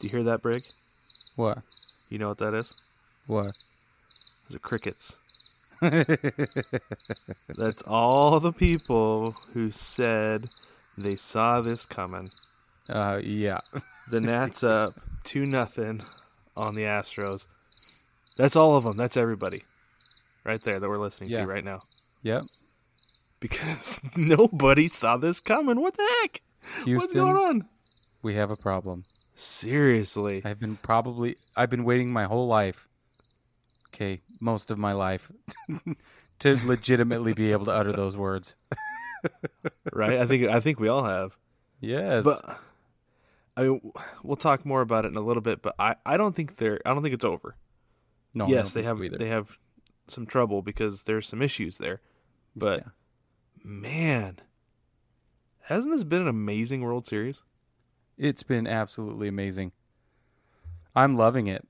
Do you hear that, Brig? What? You know what that is? What? Those are crickets. That's all the people who said they saw this coming. Uh, yeah. The Nats up two nothing on the Astros. That's all of them. That's everybody, right there that we're listening Yeah. to right now. Yep. Because nobody saw this coming. What the heck? What's going on? we have a problem. Seriously. I've been probably I've been waiting my whole life. Okay, most of my life to legitimately be able to utter those words. right? I think I think we all have. Yes. But I mean, we'll talk more about it in a little bit. But I, I don't think they're I don't think it's over. no, yes, they have either. they have some trouble because there's some issues there. But Yeah. man, hasn't this been an amazing World Series? It's been absolutely amazing. I'm loving it.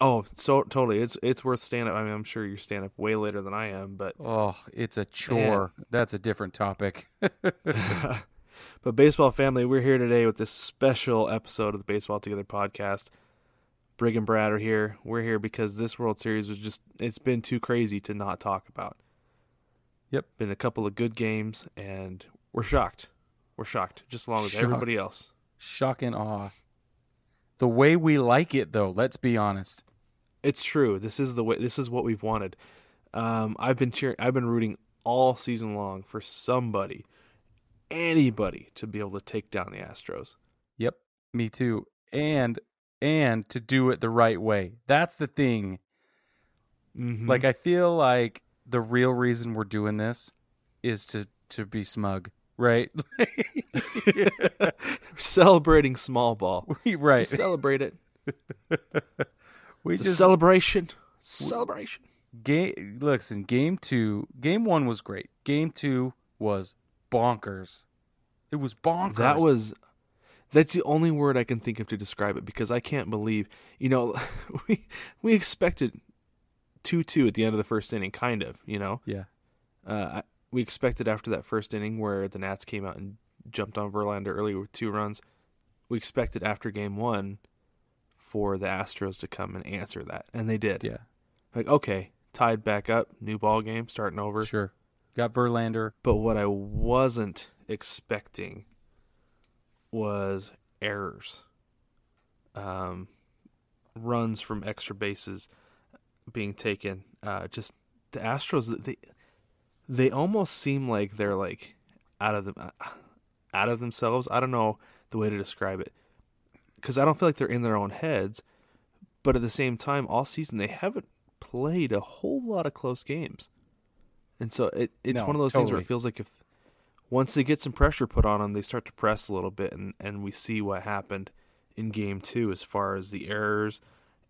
Oh, so totally. It's it's worth staying up. I mean, I'm sure you're staying up way later than I am, but Oh, it's a chore. That's a different topic. but baseball family, we're here today with this special episode of the Baseball Together podcast. Brig and Brad are here. We're here because this World Series was just it's been too crazy to not talk about. Yep. Been a couple of good games and we're shocked. We're shocked, just along with everybody else. Shock and awe. The way we like it though, let's be honest. It's true. This is the way this is what we've wanted. Um, I've been cheering I've been rooting all season long for somebody, anybody to be able to take down the Astros. Yep, me too. And and to do it the right way. That's the thing. Mm-hmm. Like I feel like the real reason we're doing this is to to be smug, right? celebrating small ball. right. Just celebrate it. we It's just celebration. Celebration. game listen, game 2, game 1 was great. Game 2 was bonkers. It was bonkers. That was that's the only word I can think of to describe it because I can't believe you know we we expected two two at the end of the first inning, kind of, you know. Yeah. Uh, we expected after that first inning where the Nats came out and jumped on Verlander early with two runs. We expected after game one for the Astros to come and answer that, and they did. Yeah. Like, okay, tied back up, new ball game, starting over. Sure. Got Verlander. But what I wasn't expecting was errors. Um, runs from extra bases being taken. Uh, just the Astros, they they almost seem like they're like out of them, out of themselves. I don't know the way to describe it because I don't feel like they're in their own heads. But at the same time, all season they haven't played a whole lot of close games, and so it it's No, one of those things where it feels like if once they get some pressure put on them, they start to press a little bit, and and we see what happened in game two as far as the errors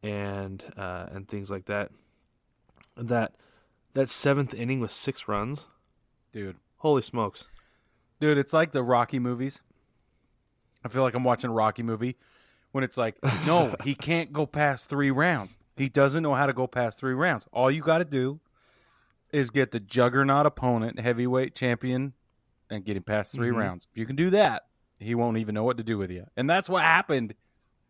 and uh, and things like that. That that seventh inning with six runs, Dude. holy smokes! Dude, it's like the Rocky movies. I feel like I'm watching a Rocky movie when it's like, no, he can't go past three rounds. He doesn't know how to go past three rounds. All you got to do is get the juggernaut opponent, heavyweight champion, and get him past 3 Mhm. rounds. If you can do that, he won't even know what to do with you. And that's what happened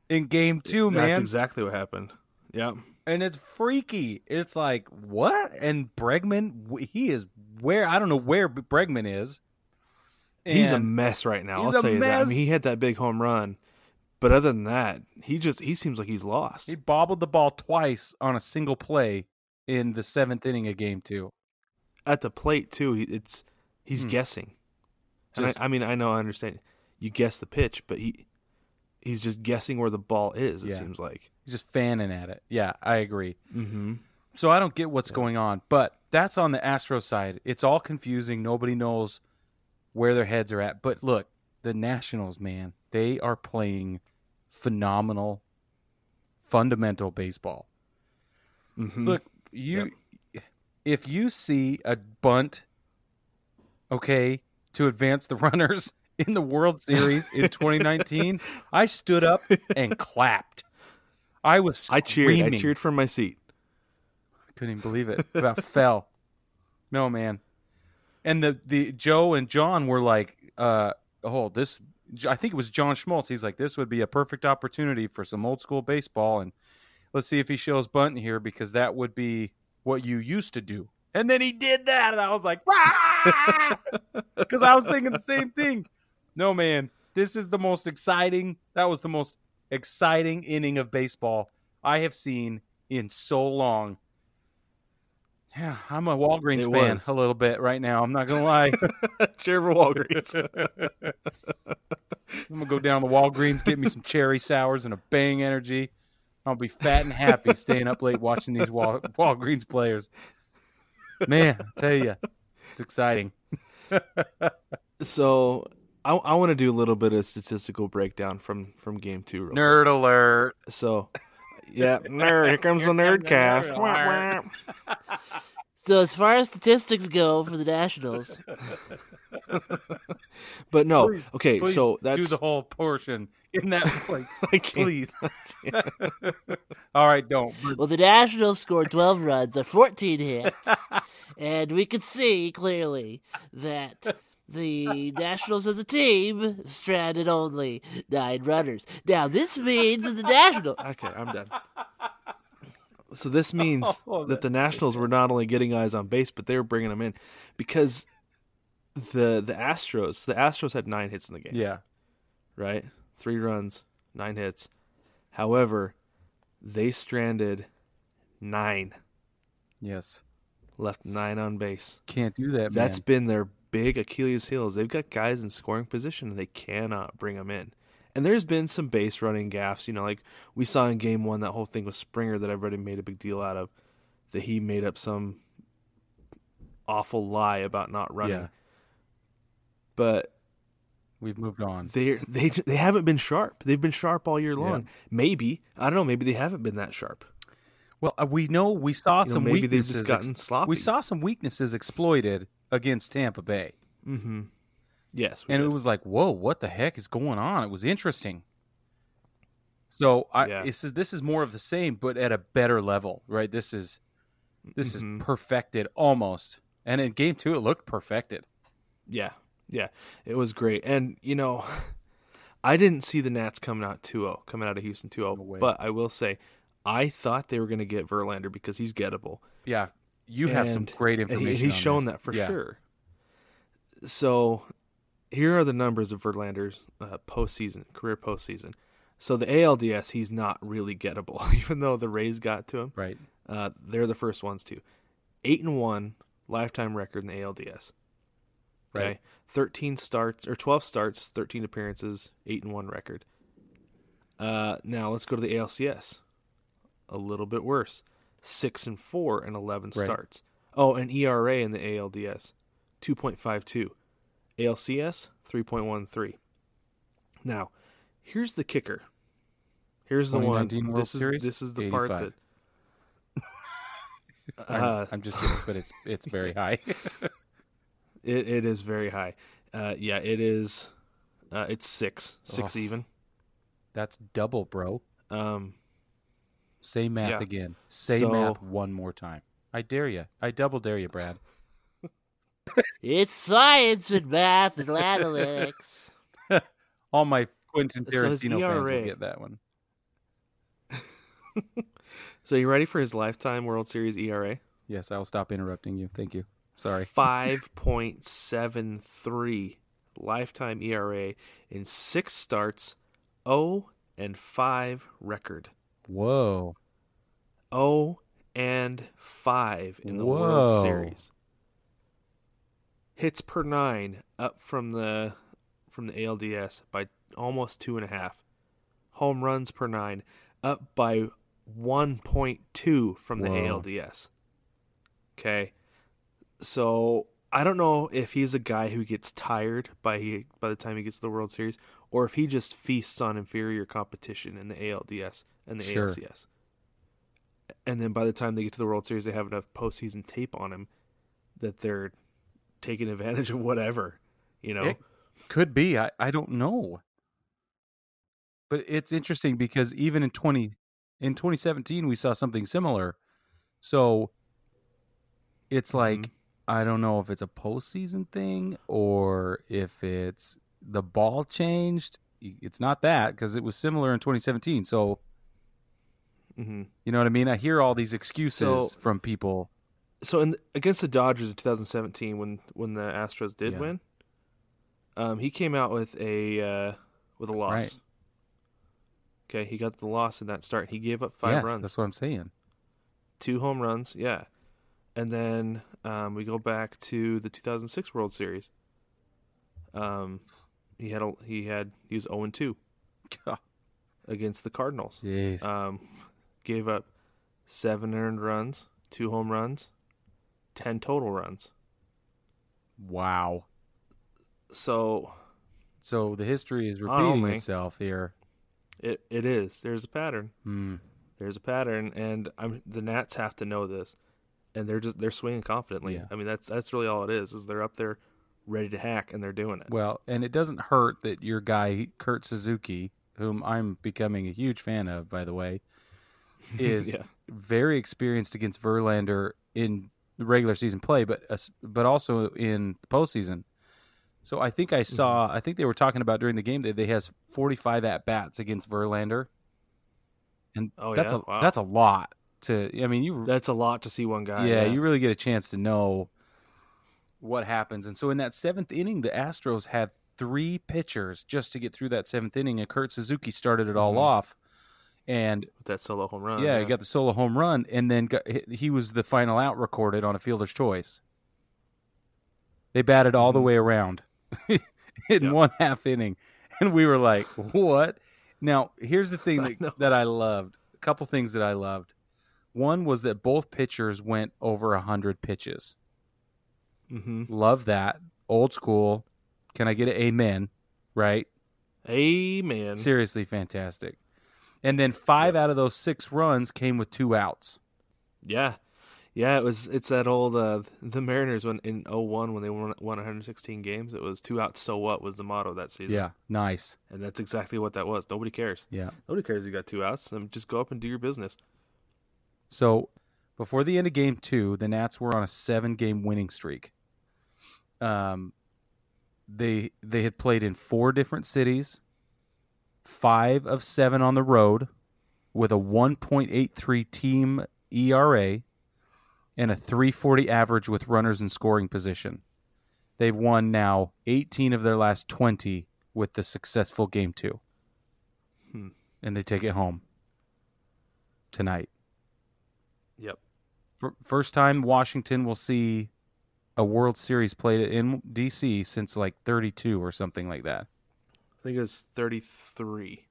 in game two, That's man. That's exactly what happened. Yeah, and it's freaky. It's like what? And Bregman, he is where I don't know where Bregman is. he's a mess right now. I'll tell you that. I mean, he had that big home run, but other than that, he just he seems like he's lost. He bobbled the ball twice on a single play in the seventh inning of game two. At the plate too, it's he's Hmm. guessing. And I, I mean, I know, I understand. You guess the pitch, but he he's just guessing where the ball is. It Yeah. seems like. He's just fanning at it. Yeah, I agree. Mm-hmm. So I don't get what's going on, but that's on the Astros side. It's all confusing. Nobody knows where their heads are at. But look, the Nationals, man, they are playing phenomenal, fundamental baseball. Mhm. Look, you if you see a bunt, okay, to advance the runners in the World Series in 2019, I stood up and clapped. I was I cheered. I cheered from my seat. I couldn't even believe it. About fell. No man. And the the Joe and John were like, uh, oh, this. I think it was John Smoltz. He's like, this would be a perfect opportunity for some old school baseball, and let's see if he shows bunt here because that would be what you used to do. And then he did that, and I was like, because I was thinking the same thing. No man, this is the most exciting. That was the most exciting inning of baseball I have seen in so long. Yeah, I'm a Walgreens It fan was. a little bit right now. I'm not gonna lie. Cheer for Walgreens. I'm gonna go down to Walgreens, get me some cherry sours and a Bang Energy. I'll be fat and happy staying up late watching these Wal- Walgreens players. Man, I tell you, it's exciting. so I, I want to do a little bit of statistical breakdown from from game two. Real quick. Nerd alert! So, yeah, nerd. Here comes the nerdcast. nerd Wah, alert. wah. So as far as statistics go for the Nationals, But no, Please, okay. Please so that's do the whole portion in that place, I please. All right, don't. well, the Nationals scored 12 runs on 14 hits, and we could see clearly that the Nationals as a team stranded only nine runners. Now this means that the Nationals. Okay, I'm done. So this means Oh, that the Nationals were not only getting eyes on base, but they were bringing them in because the the Astros, the Astros had nine hits in the game, Yeah, right? Three runs, nine hits. However, they stranded nine, yes. left nine on base. Can't do that, That's man. been their big Achilles' heels. They've got guys in scoring position and they cannot bring them in. And there's been some base running gaffes, you know, like we saw in game one, that whole thing with Springer that everybody made a big deal out of, that he made up some awful lie about not running. Yeah. But We've moved on. they they they haven't been sharp. They've been sharp all year long. Maybe I don't know. Maybe they haven't been that sharp. Well, uh, we know we saw You know, some maybe they've just gotten sloppy. We saw some weaknesses exploited against Tampa Bay, Mm-hmm. Yes, and did. it was like, "Whoa, what the heck is going on?" It was interesting. So I, Yeah. this is this is more of the same, but at a better level, right? This is this Mhm. is perfected almost, and in game two, it looked perfected. Yeah, yeah, it was great. And you know, I didn't see the Nats coming out 2-0, coming out of Houston 2-0. No but I will say, I thought they were going to get Verlander because he's gettable. Yeah, you have some great information. He's shown this. that for Yeah. sure. So, here are the numbers of Verlander's uh, postseason career postseason. So the ALDS, he's not really gettable, even though the Rays got to him. Right. Uh, they're the first ones to. Eight and one lifetime record in the ALDS. Okay, Right. thirteen starts or twelve starts, thirteen appearances, eight and one record. Uh, now let's go to the ALCS. A little bit worse, six and four and eleven Right. starts. Oh, an ERA in the ALDS, two point five two. ALCS three point one three. Now, here's the kicker. Here's the one. 2019 World This is this is the part 85. that I'm, Uh, I'm just kidding, but it's it's very high. It it is very high. Uh, yeah, it is. Uh, it's six, six Oh. even. That's double, bro. Um, Say math Yeah. again. Say So- math one more time. I dare you. I double dare you, Brad. It's science and math and analytics. All my Quentin So his Tarantino fans will get that one. so you ready for his lifetime World Series ERA? Yes, I'll stop interrupting you. Thank you. Sorry. Five point seven three lifetime ERA in six starts, O and five record. Whoa. O and five in the Whoa. World Series. Hits per nine up from the from the ALDS by almost two and a half. Home runs per nine up by one point two from the Whoa. ALDS. Okay. So I don't know if he's a guy who gets tired by he, by the time he gets to the World Series, or if he just feasts on inferior competition in the ALDS and the Sure. ALCS. And then by the time they get to the World Series, they have enough postseason tape on him that they're taking advantage of whatever, you know. It could be. I, I don't know. But it's interesting because even in twenty in twenty seventeen we saw something similar. So it's like Mhm. I don't know if it's a postseason thing or if it's the ball changed. It's not that because it was similar in 2017. So hmm you know what I mean. I hear all these excuses So- from people. So in against the Dodgers in 2017, when when the Astros did Yeah. win, um, he came out with a uh, with a loss. Right. Okay, he got the loss in that start. He gave up five yes, runs, that's what I'm saying. two home runs, yeah. And then um, we go back to the 2006 World Series. Um, he had a, he had he was 0 2 against the Cardinals. Jeez. Um, gave up seven earned runs, two home runs, ten total runs. wow. So So the history is I know, repeating man. itself here. it it is. There's a pattern. Hmm. There's a pattern, and I'm the Nats have to know this, and they're just they're swinging confidently. Yeah. I mean that's that's really all it is. Is they're up there, ready to hack, and they're doing it. Well, and it doesn't hurt that your guy Kurt Suzuki, whom I'm becoming a huge fan of, by the way, is Yeah. very experienced against Verlander in regular season play, but as- but also in the postseason. So I think I Mm-hmm. saw. I think they were talking about during the game that they has 45 at bats against Verlander, and Oh, that's yeah? a Wow. that's a lot. To I mean, you That's a lot to see one guy. yeah, you really get a chance to know what happens. And so in that seventh inning, the Astros had three pitchers just to get through that seventh inning, and Kurt Suzuki started it all Mhm. off. And With that solo home run. yeah, he got the solo home run, and then got, he- was the final out recorded on a fielder's choice. They batted all the Mhm. way around in Yep. one half inning, and we were like, "What?" Now, here's the thing that, know. that I loved. A couple things that I loved. One was that both pitchers went over a hundred pitches. Hmm Love that. Old school. Can I get an amen? Right? Amen. Seriously fantastic. And then five Yep. out of those six runs came with two outs. Yeah. Yeah, it was it's that old uh the Mariners when in 01 when they won, won 116 games, it was two outs so what was the motto that season. Yeah, nice. And that's exactly what that was. Nobody cares. Yeah. Nobody cares if you got two outs. Then just go up and do your business. So before the end of game two, the Nats were on a seven game winning streak. Um they they had played in four different cities, five of seven on the road, with a one point eight three team ERA and a three forty average with runners in scoring position. They've won now eighteen of their last twenty with the successful game two. Hmm. And they take it home tonight. Yep. F- first time Washington will see a World Series played in DC since like 32 or something like that. I think it was 33.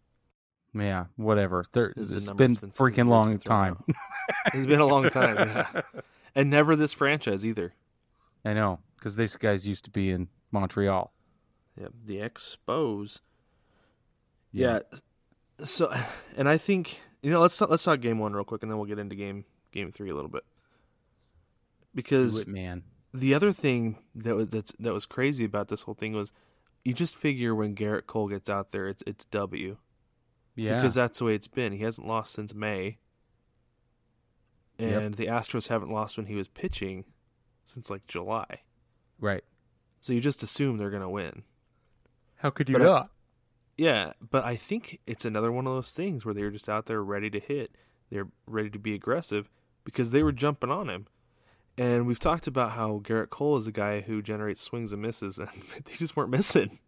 Yeah, whatever. Thir- it's number been freaking long been time. It's been a long time, yeah. And never this franchise either. I know because these guys used to be in Montreal. Yep. The Expos. Yeah. Yeah. So, and I think you know let's let's talk game one real quick, and then we'll get into game game three a little bit. Because it, man. The other thing that was that's, that was crazy about this whole thing was, you just figure when Gerrit Cole gets out there, it's it's W Yeah, because that's the way it's been. He hasn't lost since May, Yep. and the Astros haven't lost when he was pitching since like July. right. So you just assume they're gonna win. How could you But I- not? Yeah, but I think it's another one of those things where they were just out there ready to hit. They're ready to be aggressive because they were jumping on him. And we've talked about how Gerrit Cole is a guy who generates swings and misses, and they just weren't missing.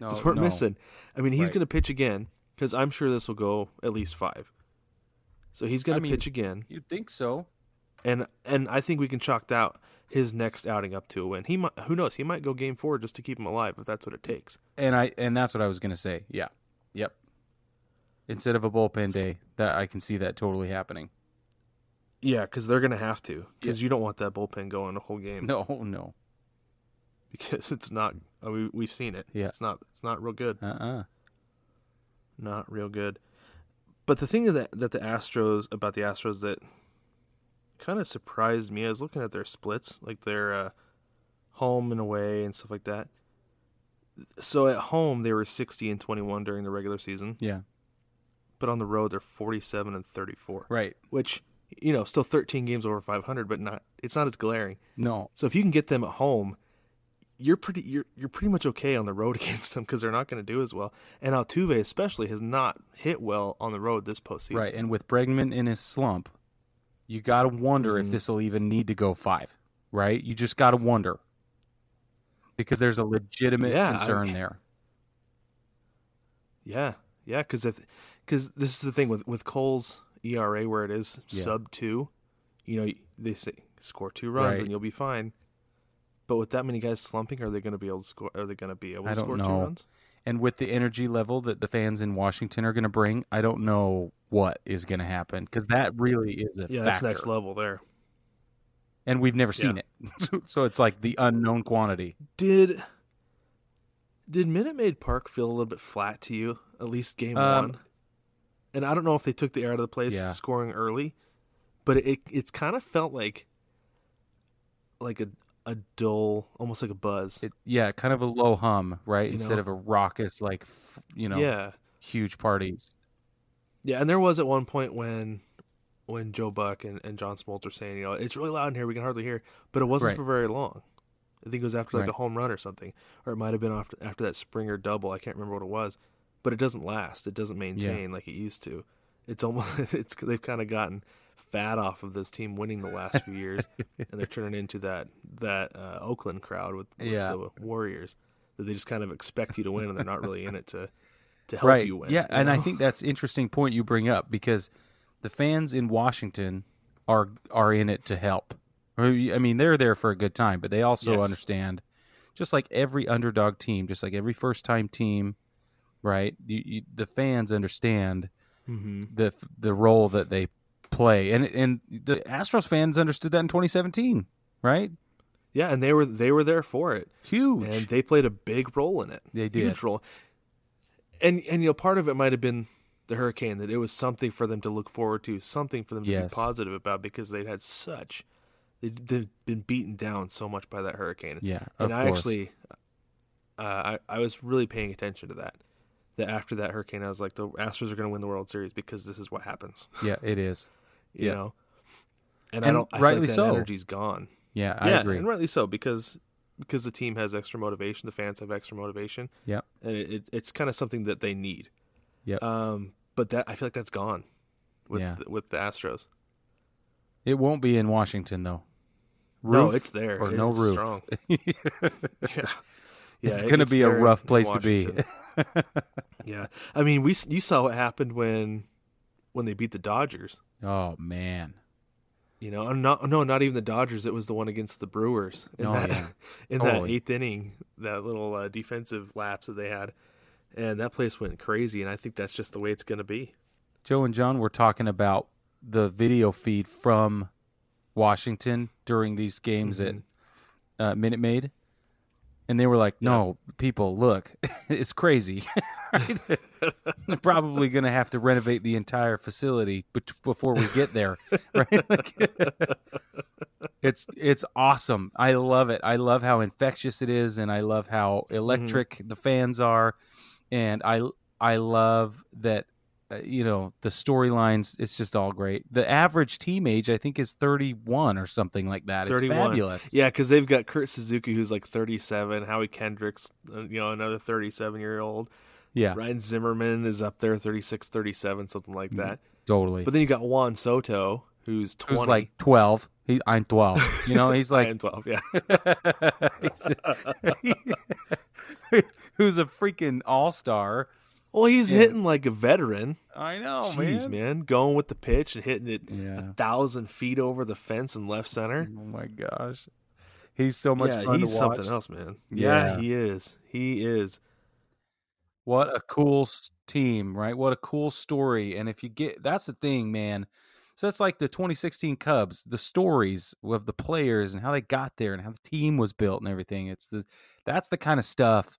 no, just weren't no. missing. I mean, he's Right. going to pitch again because I'm sure this will go at least five. So he's going I to pitch again, You'd think so. and and I think we can chalk out his next outing up to a win. He might, who knows, he might go game four just to keep him alive if that's what it takes. And I and that's what I was gonna say. Yeah. Yep. Instead of a bullpen day, that I can see that totally happening. Yeah, because they're going to have to because you don't want that bullpen going the whole game. No, no. because it's not. uh, We we've seen it. Yeah. it's not. It's not real good. Uh uh Not real good. But the thing that that the Astros about the Astros that kind of surprised me. I was looking at their splits, like their uh, home and away and stuff like that. So at home they were 60 and 21 during the regular season, Yeah. but on the road they're 47 and 34. Right. Which you know, still 13 games over 500, but not it's not as glaring. No. So if you can get them at home, you're pretty you're you're pretty much okay on the road against them because they're not going to do as well. And Altuve especially has not hit well on the road this postseason. Right. And with Bregman in his slump, you got to wonder if Mhm. this will even need to go five. Right. You just got to wonder because there's a legitimate Yeah, I- concern there. Yeah, yeah, because if because this is the thing with with Cole's ERA where it is Yeah. sub two, you know they say score two runs Right. and you'll be fine. But with that many guys slumping, are they going to be able to score? Are they going to be able to I don't score two know. runs? And with the energy level that the fans in Washington are going to bring, I don't know what is going to happen because that really is a Yeah, factor. that's next level there. and we've never seen it. so it's like the unknown quantity. Did did Minute Maid Park feel a little bit flat to you? At least game Um, one. And I don't know if they took the air out of the place Yeah. scoring early, but it it's kind of felt like like a a dull, almost like a buzz. It, yeah, kind of a low hum, right? You Instead know? of a raucous, like f- you know, yeah, huge parties. yeah. And there was at one point when when Joe Buck and, and John Smoltz were saying, you know, it's really loud in here, we can hardly hear, but it wasn't Right. for very long. I think it was after like Right. a home run or something, or it might have been after after that Springer double. I can't remember what it was, but it doesn't last. It doesn't maintain like it used to. It's almost it's they've kind of gotten fat off of this team winning the last few years, and they're turning into that that uh, Oakland crowd with, with Yeah. the Warriors that they just kind of expect you to win, and they're not really in it to to help right. you win. yeah, you and I think that's interesting point you bring up because the fans in Washington are are in it to help. I mean, they're there for a good time, but they also Yes. understand, just like every underdog team, just like every first time team, right? You, you, the fans understand Mhm. the the role that they play, and and the Astros fans understood that in 2017, right? yeah, and they were they were there for it. Huge. and they played a big role in it. They did. huge role. And and you know, part of it might have been the hurricane that it was something for them to look forward to, something for them to Yes. be positive about because they'd had such they'd been beaten down so much by that hurricane. yeah, and I course. actually, uh, I I was really paying attention to that. That after that hurricane, I was like, the Astros are going to win the World Series because this is what happens. yeah, it is. You Yeah. know. And, I don't. I rightly like so. energy's gone. Yeah, I yeah, agree. and rightly so because because the team has extra motivation, the fans have extra motivation, Yeah, and it, it, it's kind of something that they need. Yep. Um, but that I feel like that's gone with Yeah. the, with the Astros. It won't be in Washington though. No, it's there. or no It's roof. strong. Yeah, yeah, it's going to be a rough place to be. Yeah, I mean, we you saw what happened when when they beat the Dodgers. oh man. You know, not no, not even the Dodgers. It was the one against the Brewers in Oh, that yeah. in that eighth inning, that little uh, defensive lapse that they had, and that place went crazy. And I think that's just the way it's going to be. Joe and John were talking about the video feed from Washington during these games Mhm. at uh, Minute Maid, and they were like, "No, people, look, it's crazy. They're probably going to have to renovate the entire facility bet- before we get there, right? Like, it's it's awesome. I love it. I love how infectious it is, and I love how mm-hmm. electric the fans are, and I I love that you know the storylines. It's just all great. The average team age, I think, is thirty one or something like that. It's 31. fabulous. Yeah, because they've got Kurt Suzuki, who's like 37, Howie Kendricks, uh, you know, another 37 year old. Yeah, Ryan Zimmerman is up there, 36, 37, something like that. totally. But then you got Juan Soto, who's 20. Who's like twelve? He, I'm twelve. You know, he's like am 12, yeah. he's- who's a freaking all star. Well, he's Yeah. hitting like a veteran. I know, Jeez, man. man. Going with the pitch and hitting it Yeah. a thousand feet over the fence in left center. Oh my gosh, he's so much yeah, fun he's something else, man. Yeah. Yeah. he is. He is. What a cool team, right? What a cool story. And if you get that's the thing, man. So that's like the 2016 Cubs, the stories of the players and how they got there and how the team was built and everything. It's the that's the kind of stuff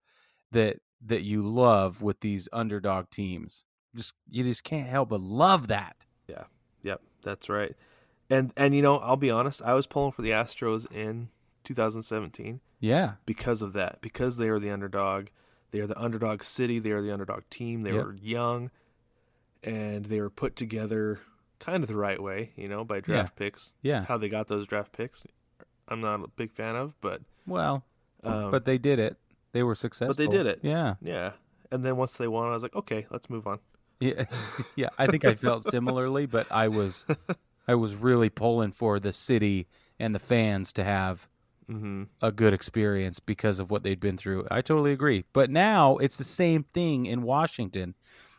that that you love with these underdog teams. Just you just can't help but love that. Yeah. Yep. That's right. And and you know, I'll be honest, I was pulling for the Astros in 2017 Yeah. because of that. Because they are the underdog. They are the underdog city. They are the underdog team. They Yep. were young and they were put together kind of the right way, you know, by draft picks. Yeah. How they got those draft picks, I'm not a big fan of, but Well, um, but they did it. They were successful. But they did it. Yeah. yeah. And then once they won, I was like, okay, let's move on. Yeah, yeah. I think I felt similarly, but I was, I was really pulling for the city and the fans to have Mm-hmm. a good experience because of what they'd been through. I totally agree. But now it's the same thing in Washington,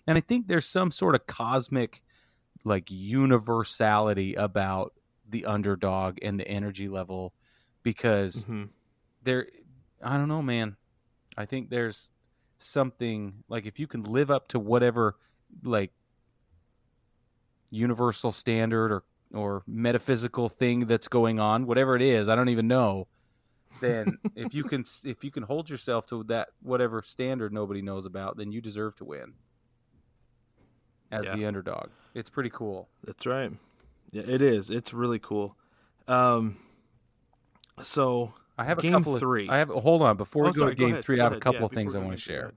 and I think there's some sort of cosmic, like universality about the underdog and the energy level, because hmm there I don't know, man. I think there's something like if you can live up to whatever like universal standard or or metaphysical thing that's going on, whatever it is, I don't even know. Then if you can if you can hold yourself to that whatever standard nobody knows about, then you deserve to win. As Yeah. the underdog. It's pretty cool. That's right. Yeah, it is. It's really cool. Um, so I have a Game couple three. of I have hold on before we Oh, go sorry, to game ahead, three. go I have a couple Yeah, of things I want to go, go share.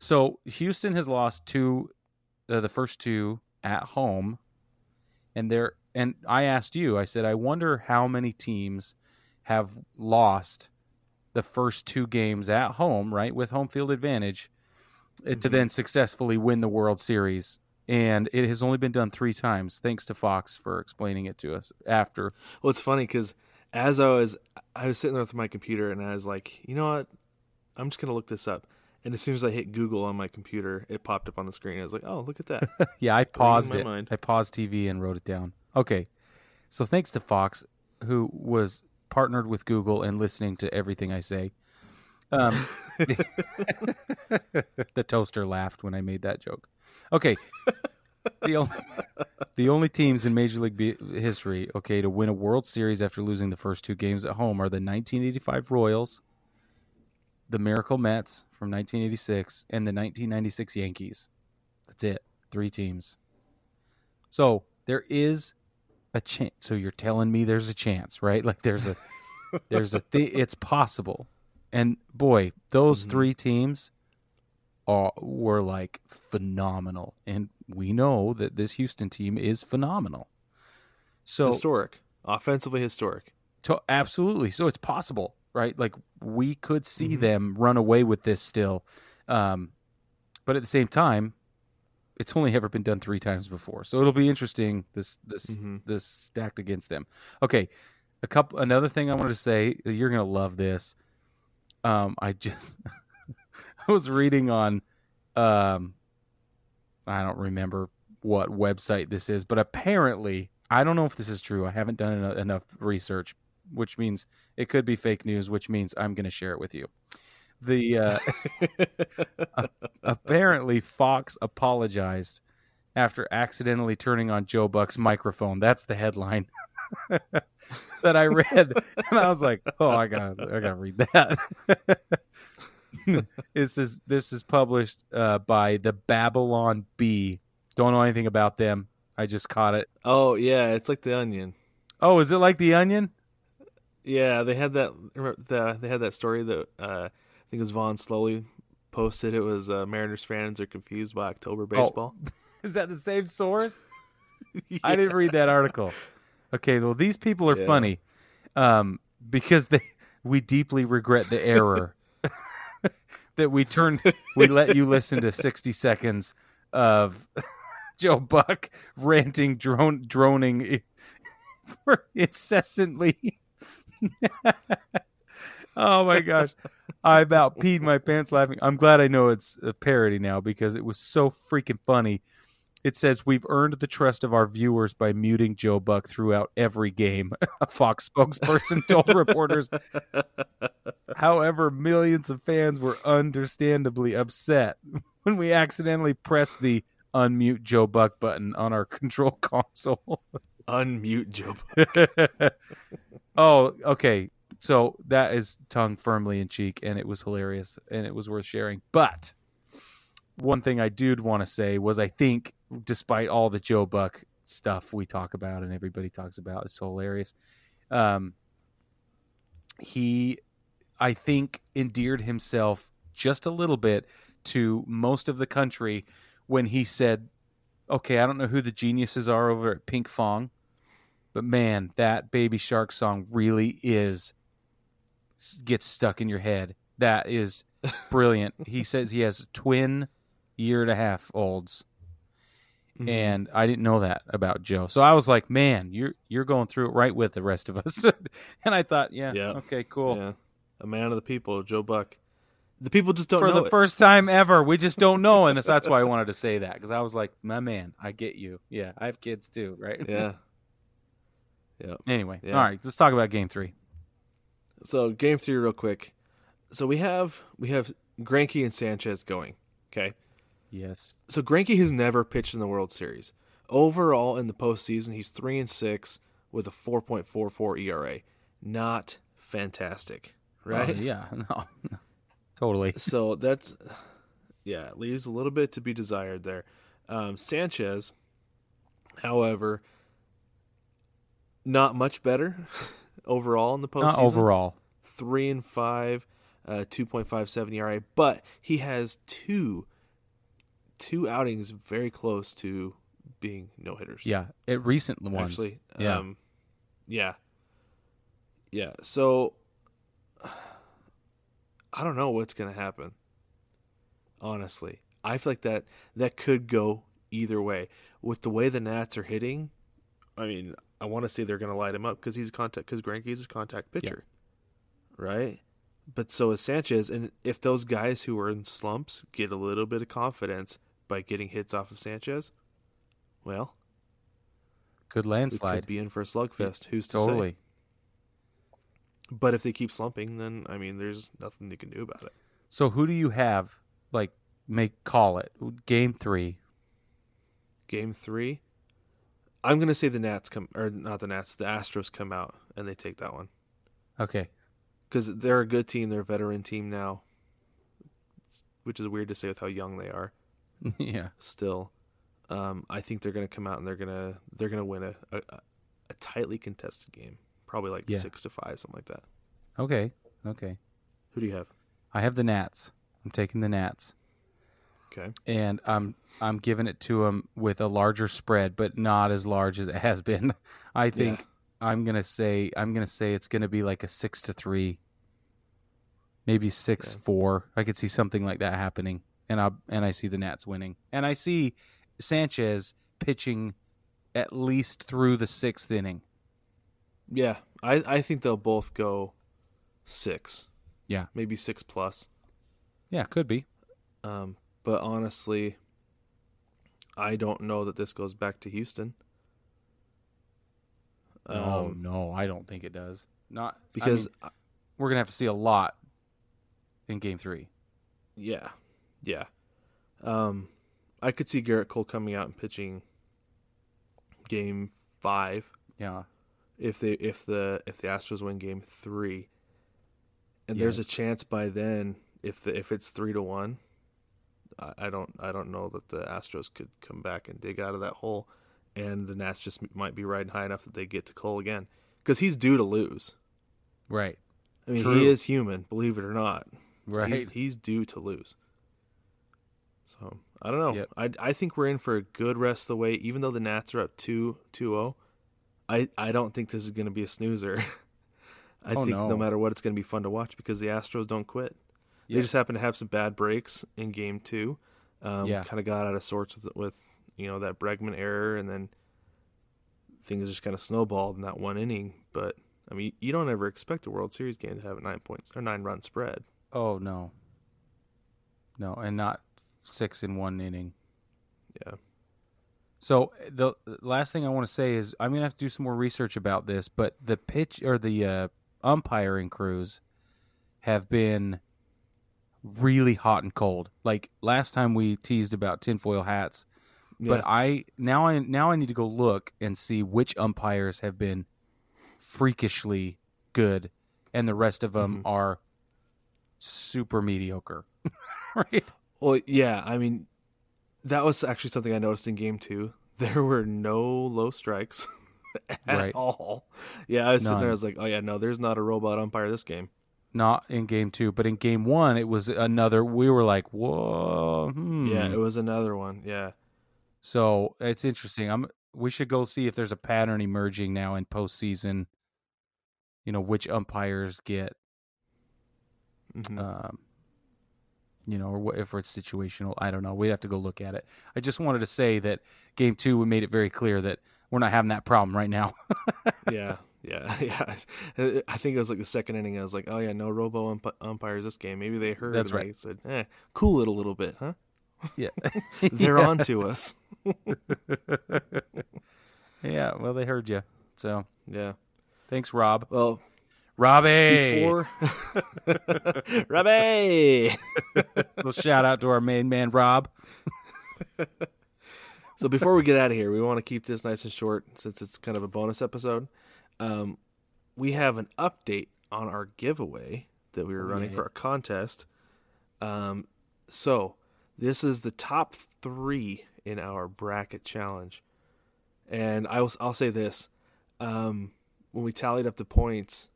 So Houston has lost two, uh, the first two at home, and they're and I asked you. I said I wonder how many teams have lost the first two games at home, right, with home field advantage, uh, to Mhm. then successfully win the World Series. And it has only been done three times. Thanks to Fox for explaining it to us after. Well, it's funny because as I was, I was sitting there with my computer and I was like, you know what? I'm just gonna look this up. And as soon as I hit Google on my computer, it popped up on the screen. I was like, oh, look at that. Yeah, I paused it. mind. I paused TV and wrote it down. Okay. So thanks to Fox, who was partnered with Google and listening to everything I say. Um, the toaster laughed when I made that joke. Okay. The only, the only teams in Major League Be- history, okay, to win a World Series after losing the first two games at home are the 1985 Royals, the Miracle Mets from 1986, and the 1996 Yankees. That's it. Three teams. So there is a chance. So you're telling me there's a chance, right? Like there's a there's a th- it's possible. And boy, those Mhm. three teams are were like phenomenal, and we know that this Houston team is phenomenal. So historic, offensively historic. to, absolutely. So it's possible, right? Like we could see Mhm. them run away with this still. Um, but at the same time, it's only ever been done three times before. So it'll be interesting this this Mhm. this stacked against them. Okay. A couple another thing I wanted to say, you're gonna love this. Um, I just I was reading on um I don't remember what website this is, but apparently, I don't know if this is true. I haven't done eno- enough research, which means it could be fake news, which means I'm going to share it with you. The uh, apparently Fox apologized after accidentally turning on Joe Buck's microphone. That's the headline that I read, and I was like, "Oh, I got, to I got to read that." this is this is published uh, by the Babylon Bee. Don't know anything about them. I just caught it. oh yeah, it's like the Onion. Oh, is it like the Onion? Yeah, they had that. The, they had that story that uh, I think it was Vaughn Slowly posted. It was uh, Mariners fans are confused by October baseball. Is that the same source? I didn't read that article. Okay, well these people are Yeah. funny um, because they we deeply regret the error that we turned we let you listen to 60 seconds of Joe Buck ranting drone droning incessantly. oh my gosh. I about peed my pants laughing. I'm glad I know it's a parody now because it was so freaking funny. It says we've earned the trust of our viewers by muting Joe Buck throughout every game. A Fox spokesperson told reporters. However, millions of fans were understandably upset when we accidentally pressed the unmute Joe Buck button on our control console. Unmute Joe. Buck. oh, okay. So that is tongue firmly in cheek, and it was hilarious, and it was worth sharing. But one thing I did want to say was, I think, despite all the Joe Buck stuff we talk about and everybody talks about, it's so hilarious. Um, he, I think, endeared himself just a little bit to most of the country when he said, "Okay, I don't know who the geniuses are over at Pinkfong, But man, that Baby Shark song really is gets stuck in your head. That is brilliant. he says he has twin year and a half olds. Mm-hmm. And I didn't know that about Joe. So I was like, man, you're you're going through it right with the rest of us. and I thought, yeah, Yeah. okay, cool. Yeah, a man of the people, Joe Buck. The people just don't For the it. first time ever, we just don't know, and that's why I wanted to say that because I was like, my man, I get you. Yeah, I have kids too, right? Yeah. Yeah. Anyway, Yeah. all right, let's talk about game three. So game three, real quick. So we have we have Greinke and Sanchez going. Okay. Yes. So Greinke has never pitched in the World Series. Overall, in the postseason, he's three and six with a 4.44 ERA. Not fantastic, right? Oh, yeah. No. totally. so that's yeah, leaves a little bit to be desired there. Um, Sanchez, however, not much better overall in the postseason. Not overall. three and five, uh, two point five seven ERA, but he has two two outings very close to being no hitters. Yeah, it recent ones. actually, Yeah. um, yeah, yeah. So I don't know what's gonna happen. Honestly, I feel like that that could go either way. With the way the Nats are hitting, I mean, I want to say they're gonna light him up because he's a contact because Greinke's a contact pitcher, right? But so is Sanchez, and if those guys who are in slumps get a little bit of confidence by getting hits off of Sanchez, well, we landslide. could be in for a slugfest. Who's to totally. say? But if they keep slumping, then I mean, there's nothing you can do about it. So who do you have? Like, make call it game three. Game three, I'm gonna say the Nats come or not the Nats, the Astros come out and they take that one Okay. because they're a good team. They're a veteran team now, which is weird to say with how young they are. yeah. Still, um, I think they're gonna come out and they're gonna they're gonna win a a, a tightly contested game, probably like Yeah. six to five, something like that. Okay. Okay. Who do you have? I have the Nats. I'm taking the Nats, Okay. and I'm I'm giving it to them with a larger spread, but not as large as it has been. I think Yeah. I'm gonna say I'm gonna say it's gonna be like a six to three, maybe six Okay. four. I could see something like that happening, and I and I see the Nats winning, and I see Sanchez pitching at least through the sixth inning. Yeah, I I think they'll both go six. Yeah. maybe six plus. Yeah, could be. Um, but honestly, I don't know that this goes back to Houston. Um, no, I don't think it does. Not I because mean, we're gonna have to see a lot in Game Three. yeah, yeah, um, I could see Gerrit Cole coming out and pitching game five Yeah, if they if the if the Astros win game three, and there's a chance by then if the if it's three to one, I, I don't I don't know that the Astros could come back and dig out of that hole, and the Nats just might be riding high enough that they get to Cole again because he's due to lose. right, I mean, True. he is human, believe it or not. Right. He's, he's due to lose. So I don't know. Yep. I I think we're in for a good rest of the way, even though the Nats are up 2 2-0. I I don't think this is going to be a snoozer. I Oh, think no. no. matter what, it's going to be fun to watch because the Astros don't quit. Yeah. They just happen to have some bad breaks in Game Two. Um, Yeah. kind of got out of sorts with with you know that Bregman error, and then things just kind of snowballed in that one inning. But I mean, you don't ever expect a World Series game to have a nine points or nine run spread. Oh no, no, and not six in one inning. Yeah. So the last thing I want to say is I'm gonna have to do some more research about this, but the pitch or the uh, umpiring crews have been really hot and cold. Like last time we teased about tinfoil hats, But I now I now I need to go look and see which umpires have been freakishly good, and the rest of them Mhm. are super mediocre. right? Well, yeah, I mean, that was actually something I noticed in game two. There were no low strikes at Right. all. Yeah, I was sitting there. I was like, oh yeah, no, there's not a robot umpire this game. Not in game two, but in game one, it was another. We were like, whoa. Hmm. Yeah, it was another one. Yeah, So it's interesting. I'm. We should go see if there's a pattern emerging now in postseason. You know which umpires get, Mhm. um, you know, or what, if it's situational. I don't know. We'd have to go look at it. I just wanted to say that game two, we made it very clear that we're not having that problem right now. yeah, yeah, yeah. I think it was like the second inning. I was like, oh yeah, no robo ump- umpires this game. Maybe they heard. That's right. They said, eh, cool it a little bit, huh? yeah, They're Yeah. on to us. yeah. Well, they heard you. So Yeah. thanks, Rob. Well, Robbie. before Robbie. little shout out to our main man, Rob. So before we get out of here, we want to keep this nice and short since it's kind of a bonus episode. Um, we have an update on our giveaway that we were running yeah. for a contest. Um, so this is the top three in our bracket challenge, and I will, I'll say this: um, when we tallied up the points,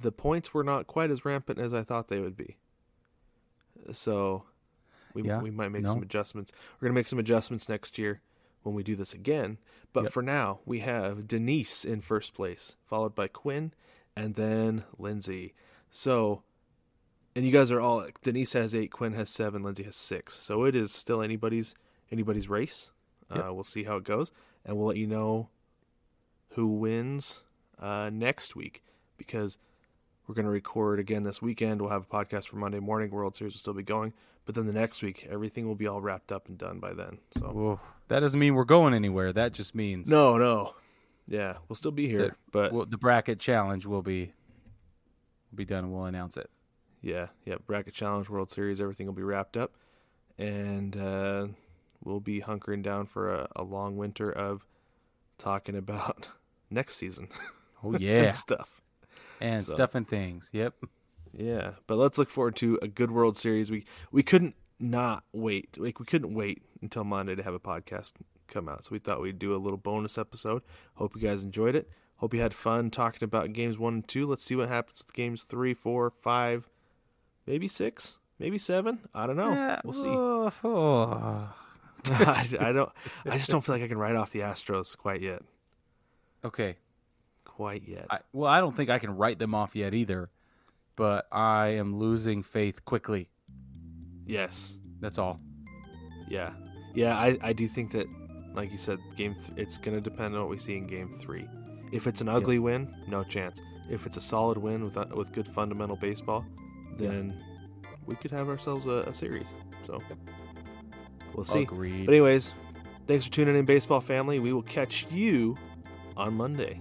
the points were not quite as rampant as I thought they would be. So we Yeah, we might make no. some adjustments. We're gonna make some adjustments next year when we do this again. But Yep. for now, we have Denise in first place, followed by Quinn, and then Lindsay. So, and you guys are all Denise has eight, Quinn has seven, Lindsay has six. So it is still anybody's anybody's race. Yep. Uh, we'll see how it goes, and we'll let you know who wins uh, next week because we're going to record again this weekend. We'll have a podcast for Monday morning. World Series will still be going, but then the next week everything will be all wrapped up and done by then. So Whoa. That doesn't mean we're going anywhere. That just means no, no, yeah, we'll still be here, That- but well, the bracket challenge will be will be done. We'll announce it. yeah, yeah, bracket challenge, World Series, everything will be wrapped up, and uh, we'll be hunkering down for a, a long winter of talking about next season Oh yeah, and stuff. And So. stuff and things. Yep. Yeah, but let's look forward to a good World Series. We we couldn't not wait. Like we couldn't wait until Monday to have a podcast come out. So we thought we'd do a little bonus episode. Hope you guys enjoyed it. Hope you had fun talking about games one and two. Let's see what happens with games three, four, five, maybe six, maybe seven. I don't know. Yeah, We'll see. oh, oh. I, I don't. I just don't feel like I can write off the Astros quite yet. Okay. Quite yet. I, well, I don't think I can write them off yet either, but I am losing faith quickly. yes. That's all. Yeah, yeah. I, I do think that, like you said, game th- it's going to depend on what we see in game three. If it's an ugly win, no chance. If it's a solid win with uh, with good fundamental baseball, then we could have ourselves a, a series. So we'll see. Agreed. But anyways, thanks for tuning in, baseball family. We will catch you on Monday.